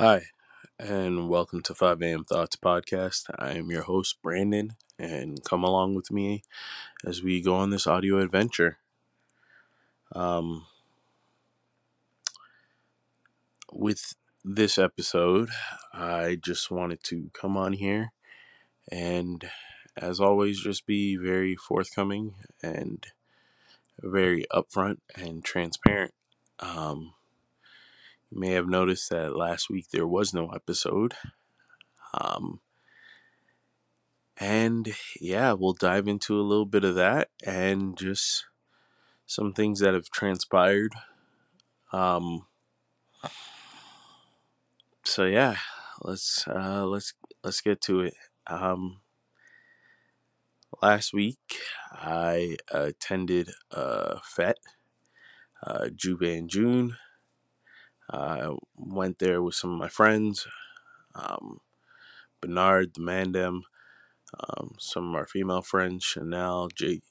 Hi, and welcome to 5 a.m. Thoughts Podcast. I am your host, Brandon, and come along with me as we go on this audio adventure. Um, with this episode, I just wanted to come on here and, as always, just be very forthcoming and very upfront and transparent. Um, you may have noticed that last week there was no episode. Um, and yeah, we'll dive into a little bit of that and just some things that have transpired. Um, so yeah, let's uh, let's let's get to it. Um, last week I attended a FET, uh, in June. I went there with some of my friends, um, Bernard, the Mandem, um, some of our female friends, Chanel, J,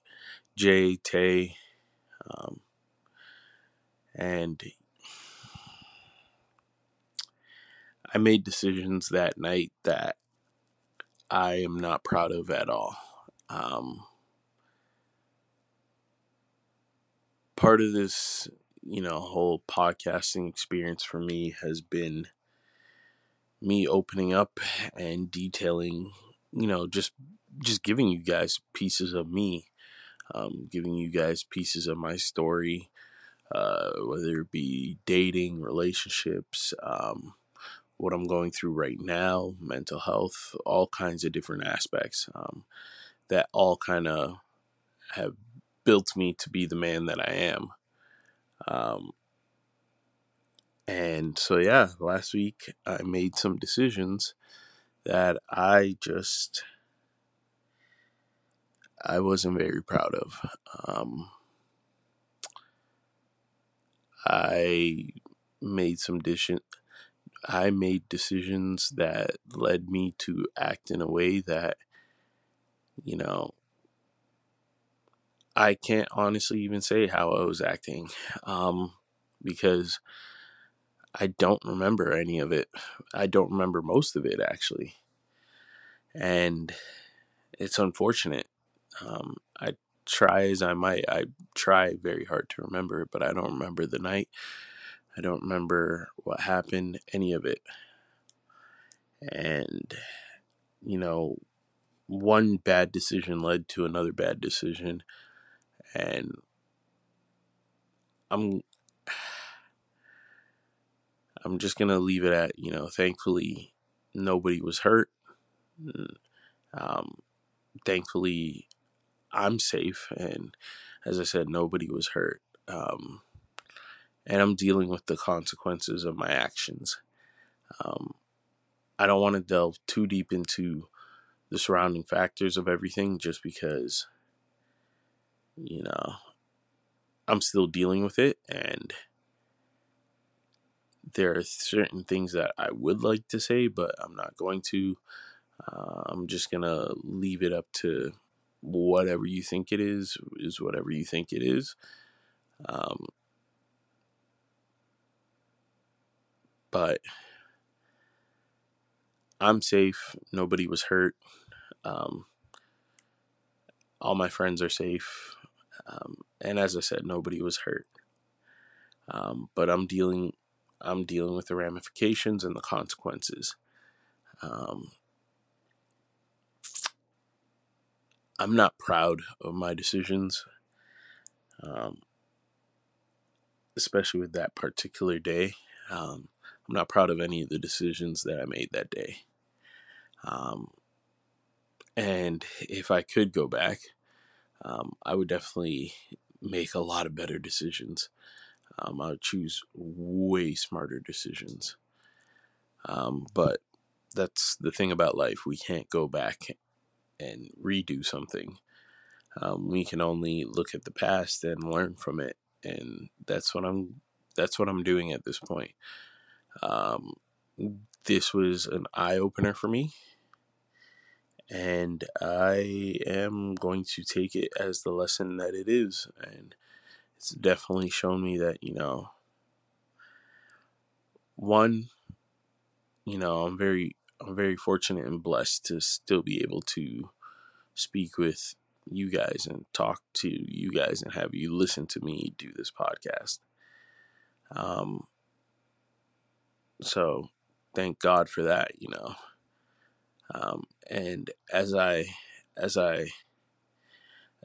Jay, Tay, um, and I made decisions that night that I am not proud of at all. Um, part of this, you know, whole podcasting experience for me has been me opening up and detailing, you know, just just giving you guys pieces of me, um, giving you guys pieces of my story, uh, whether it be dating, relationships, um, what I'm going through right now, mental health, all kinds of different aspects um, that all kind of have built me to be the man that I am. Um, and so, yeah, last week I made some decisions that I just I wasn't very proud of. Um, I made some decisions. I made decisions that led me to act in a way that, you know, I can't honestly even say how I was acting um, because I don't remember any of it. I don't remember most of it, actually. And it's unfortunate. Um, I try as I might, I try very hard to remember it, but I don't remember the night. I don't remember what happened, any of it. And, you know, one bad decision led to another bad decision. And I'm I'm just gonna leave it at, you know, thankfully nobody was hurt. Um, thankfully I'm safe and as I said, nobody was hurt. Um, and I'm dealing with the consequences of my actions. Um, I don't want to delve too deep into the surrounding factors of everything just because, you know, I'm still dealing with it and there are certain things that I would like to say, but I'm not going to. Uh, I'm just going to leave it up to whatever you think it is, is whatever you think it is. Um, but I'm safe. Nobody was hurt. Um, all my friends are safe. Um, and as I said, nobody was hurt. Um, but I'm dealing, I'm dealing with the ramifications and the consequences. Um, I'm not proud of my decisions, um, especially with that particular day. Um, I'm not proud of any of the decisions that I made that day. Um, and if I could go back, um, I would definitely make a lot of better decisions. Um, I would choose way smarter decisions. Um, but that's the thing about life. We can't go back and redo something. Um, we can only look at the past and learn from it, and that's what I'm. That's what I'm doing at this point. Um, this was an eye opener for me, and I am going to take it as the lesson that it is. And it's definitely shown me that, you know, one, you know, I'm very I'm very fortunate and blessed to still be able to speak with you guys and talk to you guys and have you listen to me do this podcast. Um, so thank God for that, you know. Um, and as I, as I,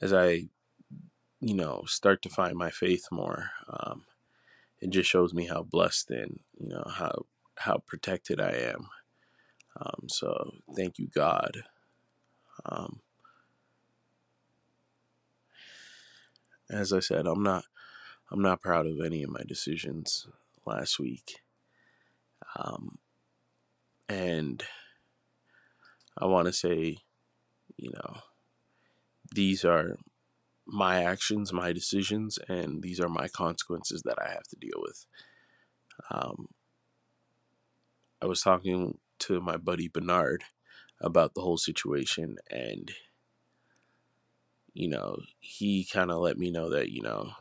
as I, you know, start to find my faith more, um, it just shows me how blessed and you know how how protected I am. Um, so thank you, God. Um, as I said, I'm not I'm not proud of any of my decisions last week. Um, and I want to say, you know, these are my actions, my decisions, and these are my consequences that I have to deal with. Um, I was talking to my buddy Bernard about the whole situation, and you know, he kind of let me know that you know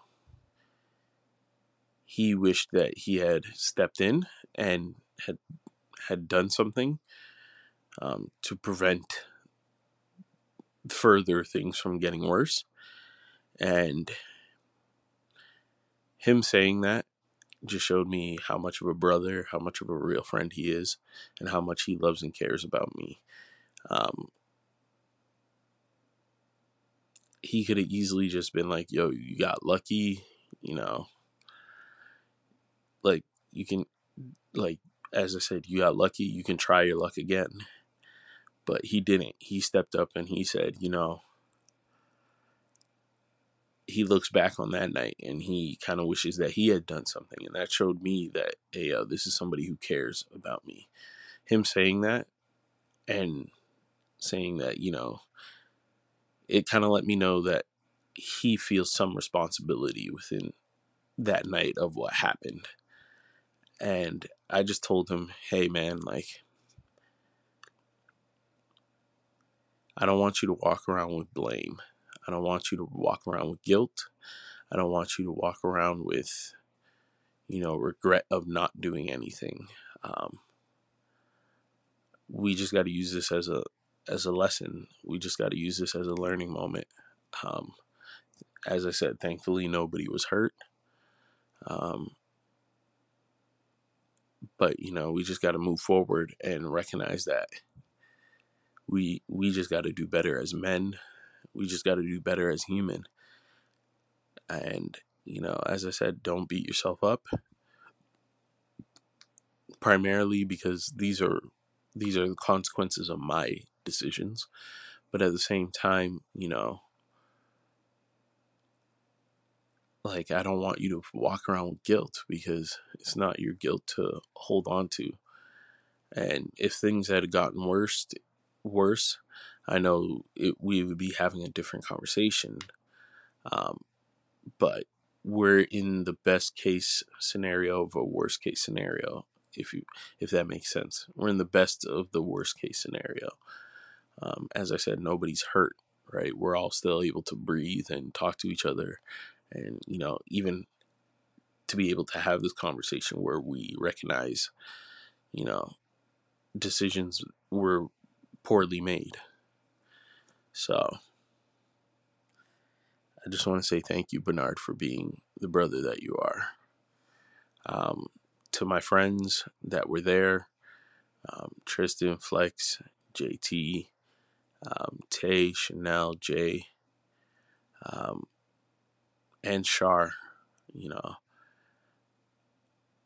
he wished that he had stepped in and had had done something um, to prevent further things from getting worse. And him saying that just showed me how much of a brother, how much of a real friend he is, and how much he loves and cares about me. Um, he could have easily just been like, yo, you got lucky, you know. Like, you can, like, as I said, you got lucky, you can try your luck again. But he didn't. He stepped up and he said, you know, he looks back on that night and he kind of wishes that he had done something. And that showed me that, hey, uh, this is somebody who cares about me. Him saying that and saying that, you know, it kind of let me know that he feels some responsibility within that night of what happened. And I just told him, hey, man, like, I don't want you to walk around with blame. I don't want you to walk around with guilt. I don't want you to walk around with, you know, regret of not doing anything. Um, we just got to use this as a as a lesson. We just got to use this as a learning moment. Um, as I said, thankfully nobody was hurt. Um, but you know, we just got to move forward and recognize that we we just got to do better as men. We just got to do better as human. And you know, as I said, don't beat yourself up. Primarily because these are these are the consequences of my decisions. But at the same time, you know, like I don't want you to walk around with guilt because it's not your guilt to hold on to. And if things had gotten worse, worse, I know it, we would be having a different conversation. Um, but we're in the best case scenario of a worst case scenario if you if that makes sense we're in the best of the worst case scenario um, as i said nobody's hurt right we're all still able to breathe and talk to each other and you know even to be able to have this conversation where we recognize you know decisions were poorly made. So I just want to say thank you, Bernard, for being the brother that you are. Um, to my friends that were there, um, Tristan, Flex, JT, um, Tay, Chanel, Jay, um, and Shar, you know,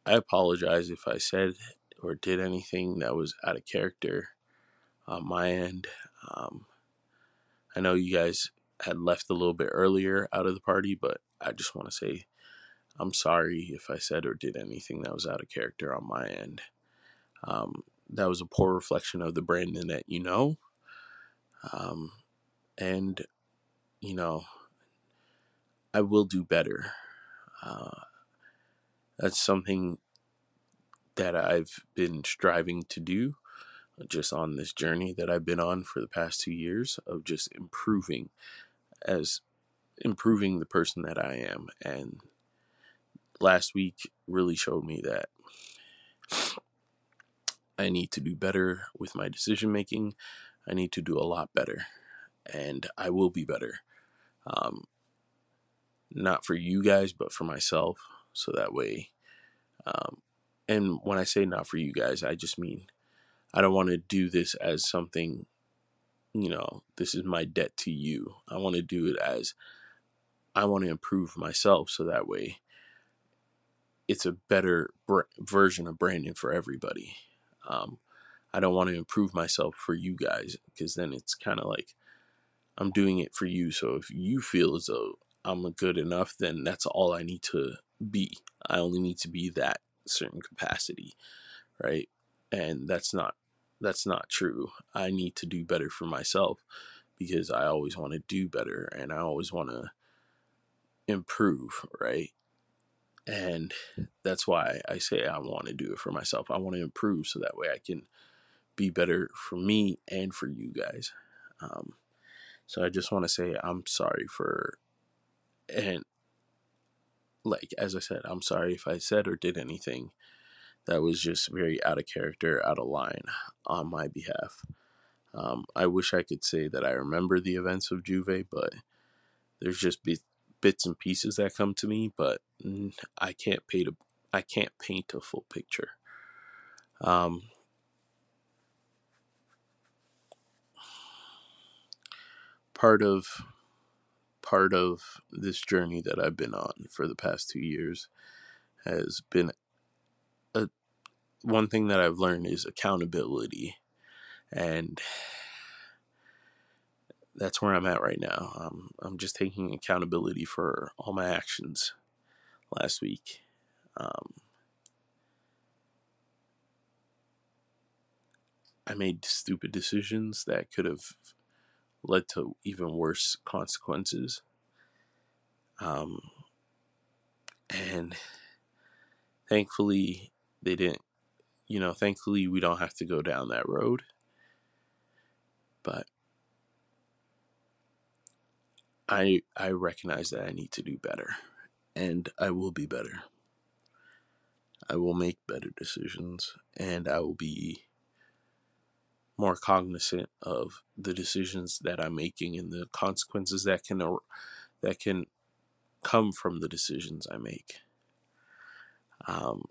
I apologize if I said or did anything that was out of character on my end. Um, I know you guys had left a little bit earlier out of the party, but I just want to say I'm sorry if I said or did anything that was out of character on my end. Um, that was a poor reflection of the Brandon that you know. Um, and, you know, I will do better. Uh, that's something that I've been striving to do just on this journey that I've been on for the past two years of just improving as improving the person that I am. And last week really showed me that I need to do better with my decision making. I need to do a lot better, and I will be better. Um, not for you guys, but for myself. So that way, um, and when I say not for you guys, I just mean I don't want to do this as something, you know, this is my debt to you. I want to do it as I want to improve myself so that way it's a better br- version of Brandon for everybody. Um, I don't want to improve myself for you guys because then it's kind of like I'm doing it for you. So if you feel as though I'm good enough, then that's all I need to be. I only need to be that certain capacity, right? And that's not that's not true. I need to do better for myself because I always want to do better and I always want to improve, right? And that's why I say I want to do it for myself. I want to improve so that way I can be better for me and for you guys. Um, so I just want to say I'm sorry for, and like, as I said, I'm sorry if I said or did anything that was just very out of character, out of line on my behalf. Um, I wish I could say that I remember the events of Juve, but there's just bit, bits and pieces that come to me, but I can't paint a I can't paint a full picture. Um, part of part of this journey that I've been on for the past two years has been one thing that I've learned is accountability, and that's where I'm at right now. Um, I'm just taking accountability for all my actions last week. Um, I made stupid decisions that could have led to even worse consequences. Um, and thankfully, they didn't, you know, thankfully, we don't have to go down that road. But I I recognize that I need to do better and I will be better. I will make better decisions and I will be more cognizant of the decisions that I'm making and the consequences that can that can come from the decisions I make. Um,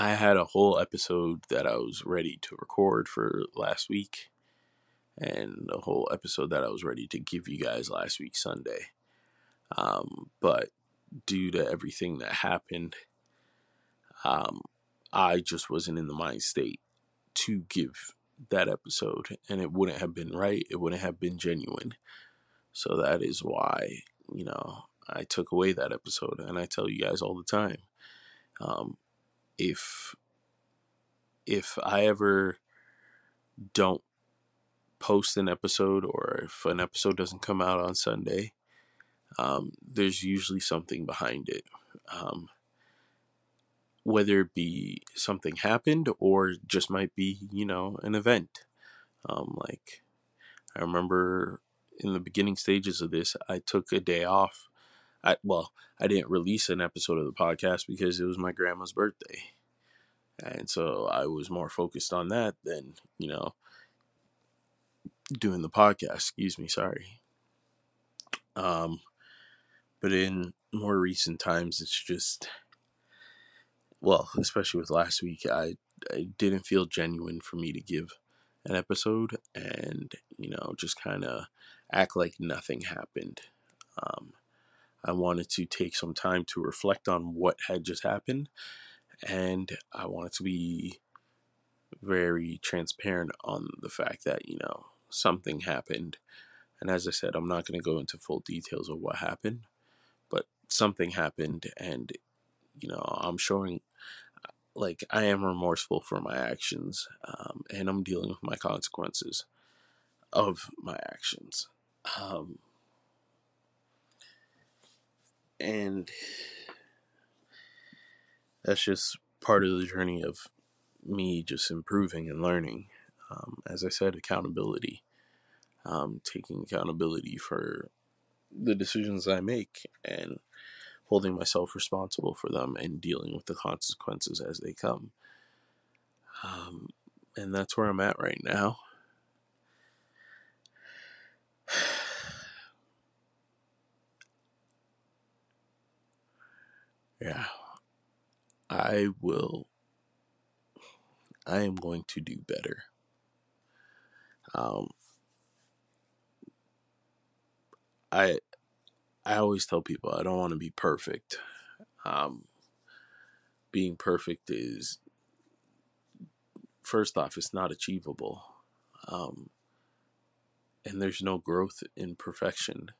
I had a whole episode that I was ready to record for last week, and a whole episode that I was ready to give you guys last week Sunday. Um, but due to everything that happened, um, I just wasn't in the mind state to give that episode, and it wouldn't have been right. It wouldn't have been genuine. So that is why, you know, I took away that episode, and I tell you guys all the time, um, if if I ever don't post an episode or if an episode doesn't come out on Sunday, um, there's usually something behind it. Um, whether it be something happened or just might be, you know, an event. Um, like, I remember in the beginning stages of this, I took a day off. I well, I didn't release an episode of the podcast because it was my grandma's birthday. And so I was more focused on that than, you know, doing the podcast. Excuse me, sorry. Um, but in more recent times, it's just well, especially with last week, I I didn't feel genuine for me to give an episode and you know just kind of act like nothing happened. Um, I wanted to take some time to reflect on what had just happened, and I wanted to be very transparent on the fact that you know something happened. And as I said, I'm not going to go into full details of what happened, but something happened, and you know, I'm showing like I am remorseful for my actions, um, and I'm dealing with my consequences of my actions. Um, and that's just part of the journey of me just improving and learning. Um, as I said, accountability um, taking accountability for the decisions I make and holding myself responsible for them and dealing with the consequences as they come. Um, and that's where I'm at right now. Yeah. I will. I am going to do better. Um, I I always tell people I don't want to be perfect. Um, being perfect is first off, it's not achievable, um, and there's no growth in perfection.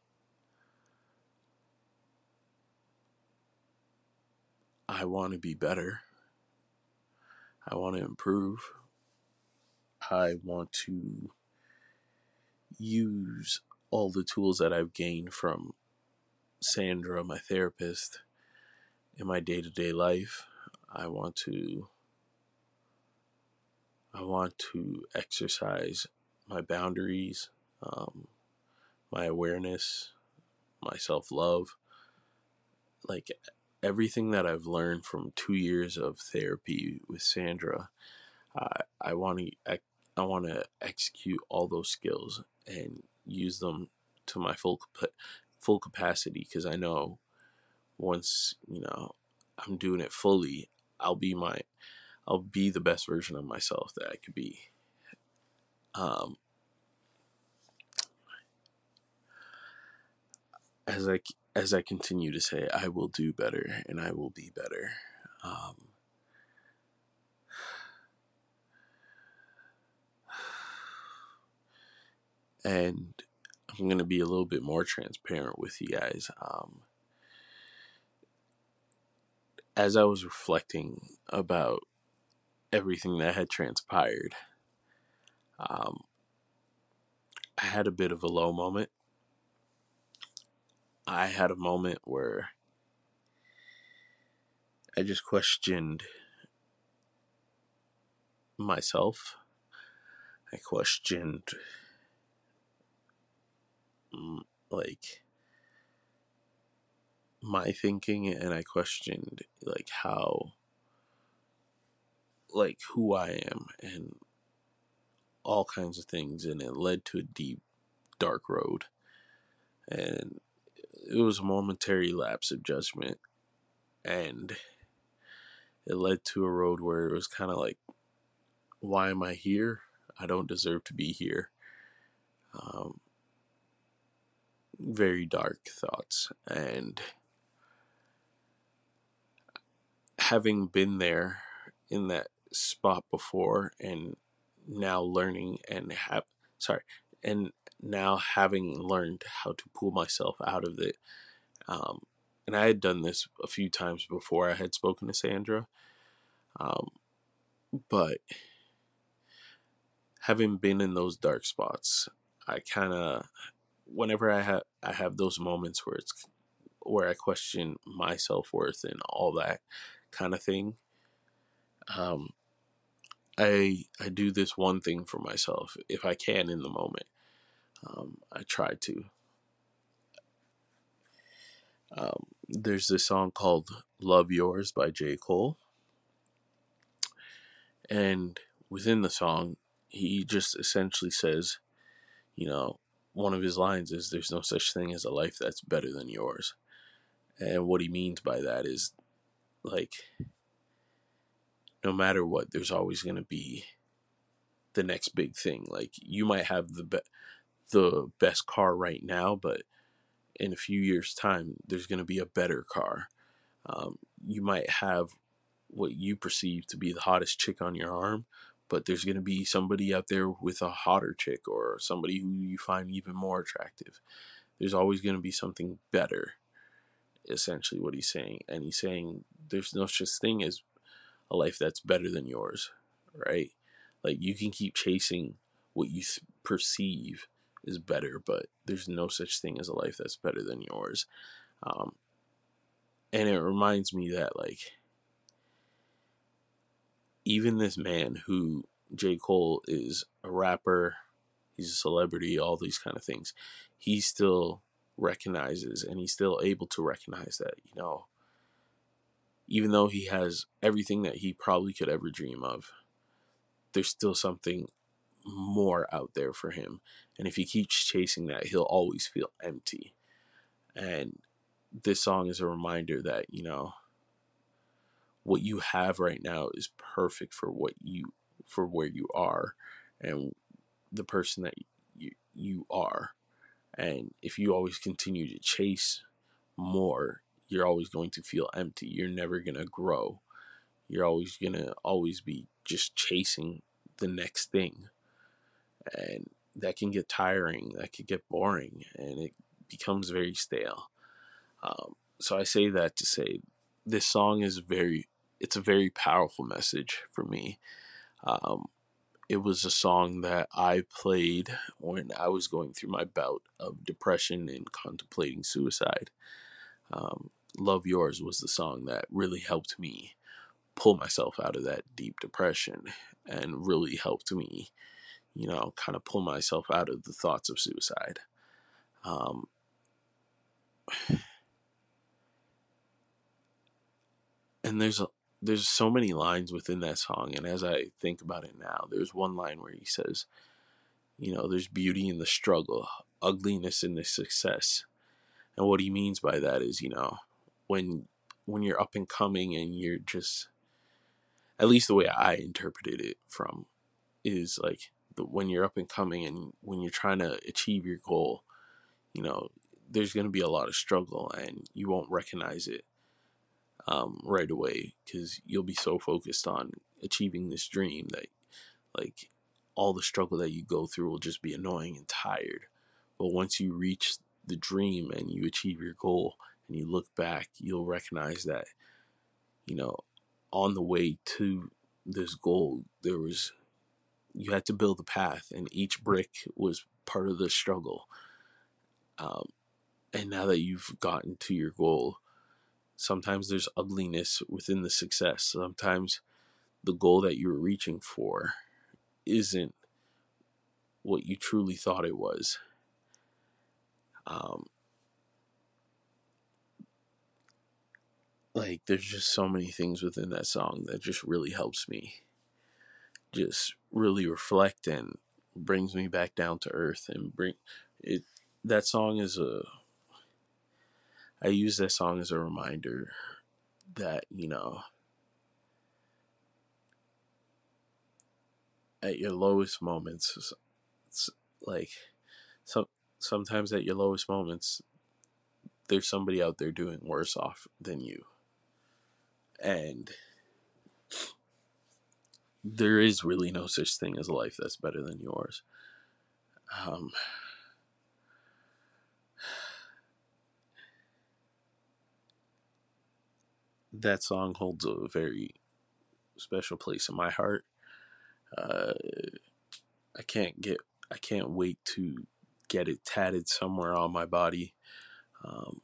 I want to be better. I want to improve. I want to use all the tools that I've gained from Sandra, my therapist, in my day to day life. I want to I want to exercise my boundaries, um, my awareness, my self love. Like everything that I've learned from two years of therapy with Sandra, I I want to I want to execute all those skills and use them to my full full capacity because I know once you know I'm doing it fully, I'll be my I'll be the best version of myself that I could be. Um, as I as I continue to say, I will do better and I will be better. Um, and I'm going to be a little bit more transparent with you guys. Um, as I was reflecting about everything that had transpired, um, I had a bit of a low moment. I had a moment where I just questioned myself. I questioned, like, my thinking, and I questioned, like, how, like, who I am, and all kinds of things, and it led to a deep, dark road. And it was a momentary lapse of judgment and it led to a road where it was kind of like why am i here? I don't deserve to be here. Um, very dark thoughts and having been there in that spot before and now learning and have sorry and now having learned how to pull myself out of it um, and i had done this a few times before i had spoken to sandra um, but having been in those dark spots i kind of whenever i have i have those moments where it's where i question my self-worth and all that kind of thing um, I I do this one thing for myself if I can in the moment. Um, I try to. Um, there's this song called "Love Yours" by J. Cole, and within the song, he just essentially says, you know, one of his lines is, "There's no such thing as a life that's better than yours," and what he means by that is, like, no matter what, there's always going to be the next big thing. Like you might have the be- the best car right now, but in a few years' time, there's going to be a better car. Um, you might have what you perceive to be the hottest chick on your arm, but there's going to be somebody out there with a hotter chick or somebody who you find even more attractive. There's always going to be something better, essentially, what he's saying. And he's saying there's no such thing as a life that's better than yours, right? Like you can keep chasing what you perceive is better, but there's no such thing as a life that's better than yours. Um, and it reminds me that like even this man who J. Cole is a rapper, he's a celebrity, all these kind of things, he still recognizes and he's still able to recognize that, you know, even though he has everything that he probably could ever dream of, there's still something more out there for him. And if he keeps chasing that, he'll always feel empty. And this song is a reminder that, you know, what you have right now is perfect for what you for where you are and the person that you you are. And if you always continue to chase more, you're always going to feel empty. You're never going to grow. You're always going to always be just chasing the next thing. And that can get tiring, that can get boring, and it becomes very stale. Um, so I say that to say this song is very, it's a very powerful message for me. Um, it was a song that I played when I was going through my bout of depression and contemplating suicide. Um, Love Yours was the song that really helped me pull myself out of that deep depression and really helped me, you know, kind of pull myself out of the thoughts of suicide. Um, and there's a, there's so many lines within that song and as i think about it now there's one line where he says you know there's beauty in the struggle ugliness in the success and what he means by that is you know when when you're up and coming and you're just at least the way i interpreted it from is like when you're up and coming and when you're trying to achieve your goal you know there's going to be a lot of struggle and you won't recognize it um, right away because you'll be so focused on achieving this dream that like all the struggle that you go through will just be annoying and tired. But once you reach the dream and you achieve your goal and you look back, you'll recognize that, you know, on the way to this goal, there was, you had to build a path and each brick was part of the struggle. Um, and now that you've gotten to your goal, Sometimes there's ugliness within the success. Sometimes the goal that you're reaching for isn't what you truly thought it was. Um, like there's just so many things within that song that just really helps me just really reflect and brings me back down to earth and bring it that song is a I use that song as a reminder that, you know, at your lowest moments, it's, like some sometimes at your lowest moments, there's somebody out there doing worse off than you. And there is really no such thing as a life that's better than yours. Um, that song holds a very special place in my heart. Uh, I can't get, I can't wait to get it tatted somewhere on my body. Um,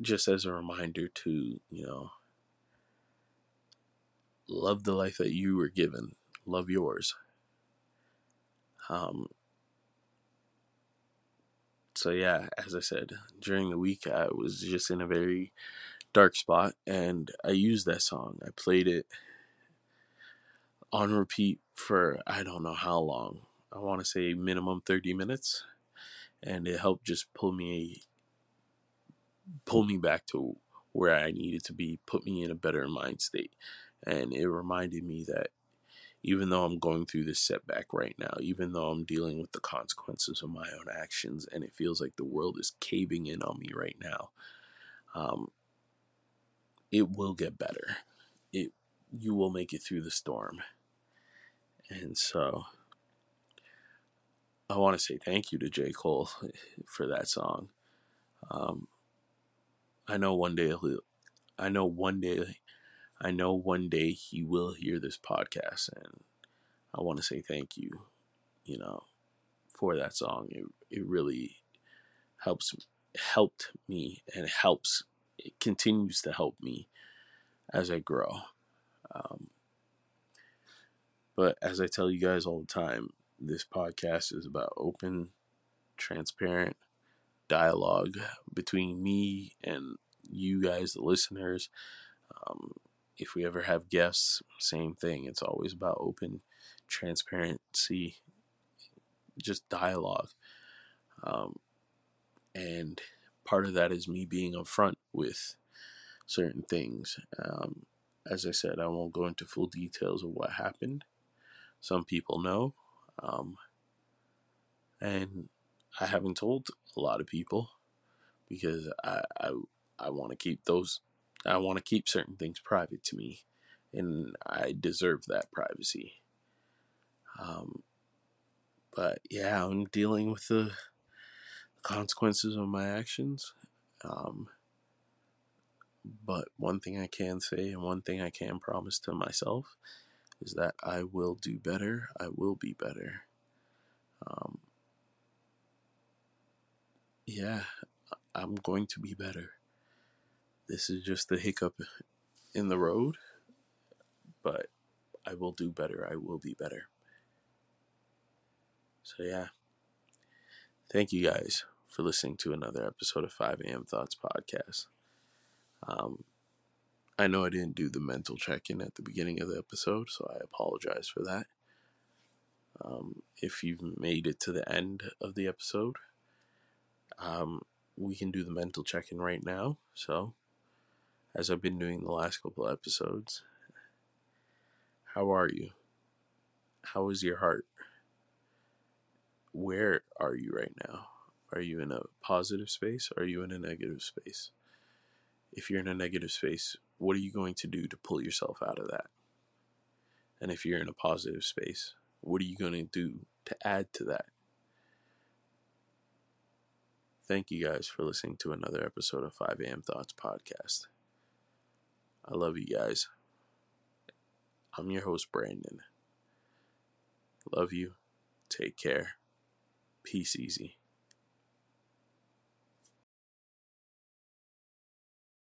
just as a reminder to, you know, love the life that you were given, love yours. Um, so yeah, as I said, during the week I was just in a very dark spot and I used that song. I played it on repeat for I don't know how long. I want to say minimum 30 minutes and it helped just pull me pull me back to where I needed to be, put me in a better mind state. And it reminded me that even though I'm going through this setback right now, even though I'm dealing with the consequences of my own actions and it feels like the world is caving in on me right now, um, it will get better. It you will make it through the storm. And so I want to say thank you to J. Cole for that song. Um, I know one day I know one day, I know one day he will hear this podcast, and I want to say thank you, you know, for that song. It it really helps helped me and helps it continues to help me as I grow. Um, but as I tell you guys all the time, this podcast is about open, transparent, dialogue between me and you guys, the listeners. Um, if we ever have guests, same thing. It's always about open transparency, just dialogue. Um, and part of that is me being upfront with certain things. Um, as I said, I won't go into full details of what happened. Some people know. Um, and I haven't told a lot of people because I, I, I want to keep those, I want to keep certain things private to me. And I deserve that privacy. Um, but yeah, I'm dealing with the consequences of my actions. Um, but one thing I can say and one thing I can promise to myself is that I will do better. I will be better. Um, yeah, I'm going to be better. This is just the hiccup in the road, but I will do better. I will be better. So, yeah. Thank you guys for listening to another episode of 5 a.m. Thoughts Podcast. Um, I know I didn't do the mental check in at the beginning of the episode, so I apologize for that. Um, if you've made it to the end of the episode, um, we can do the mental check in right now. So, as I've been doing the last couple episodes, how are you? How is your heart? Where are you right now? Are you in a positive space? Are you in a negative space? If you're in a negative space, what are you going to do to pull yourself out of that? And if you're in a positive space, what are you going to do to add to that? Thank you guys for listening to another episode of 5 a.m. Thoughts Podcast. I love you guys. I'm your host, Brandon. Love you. Take care. Peace easy.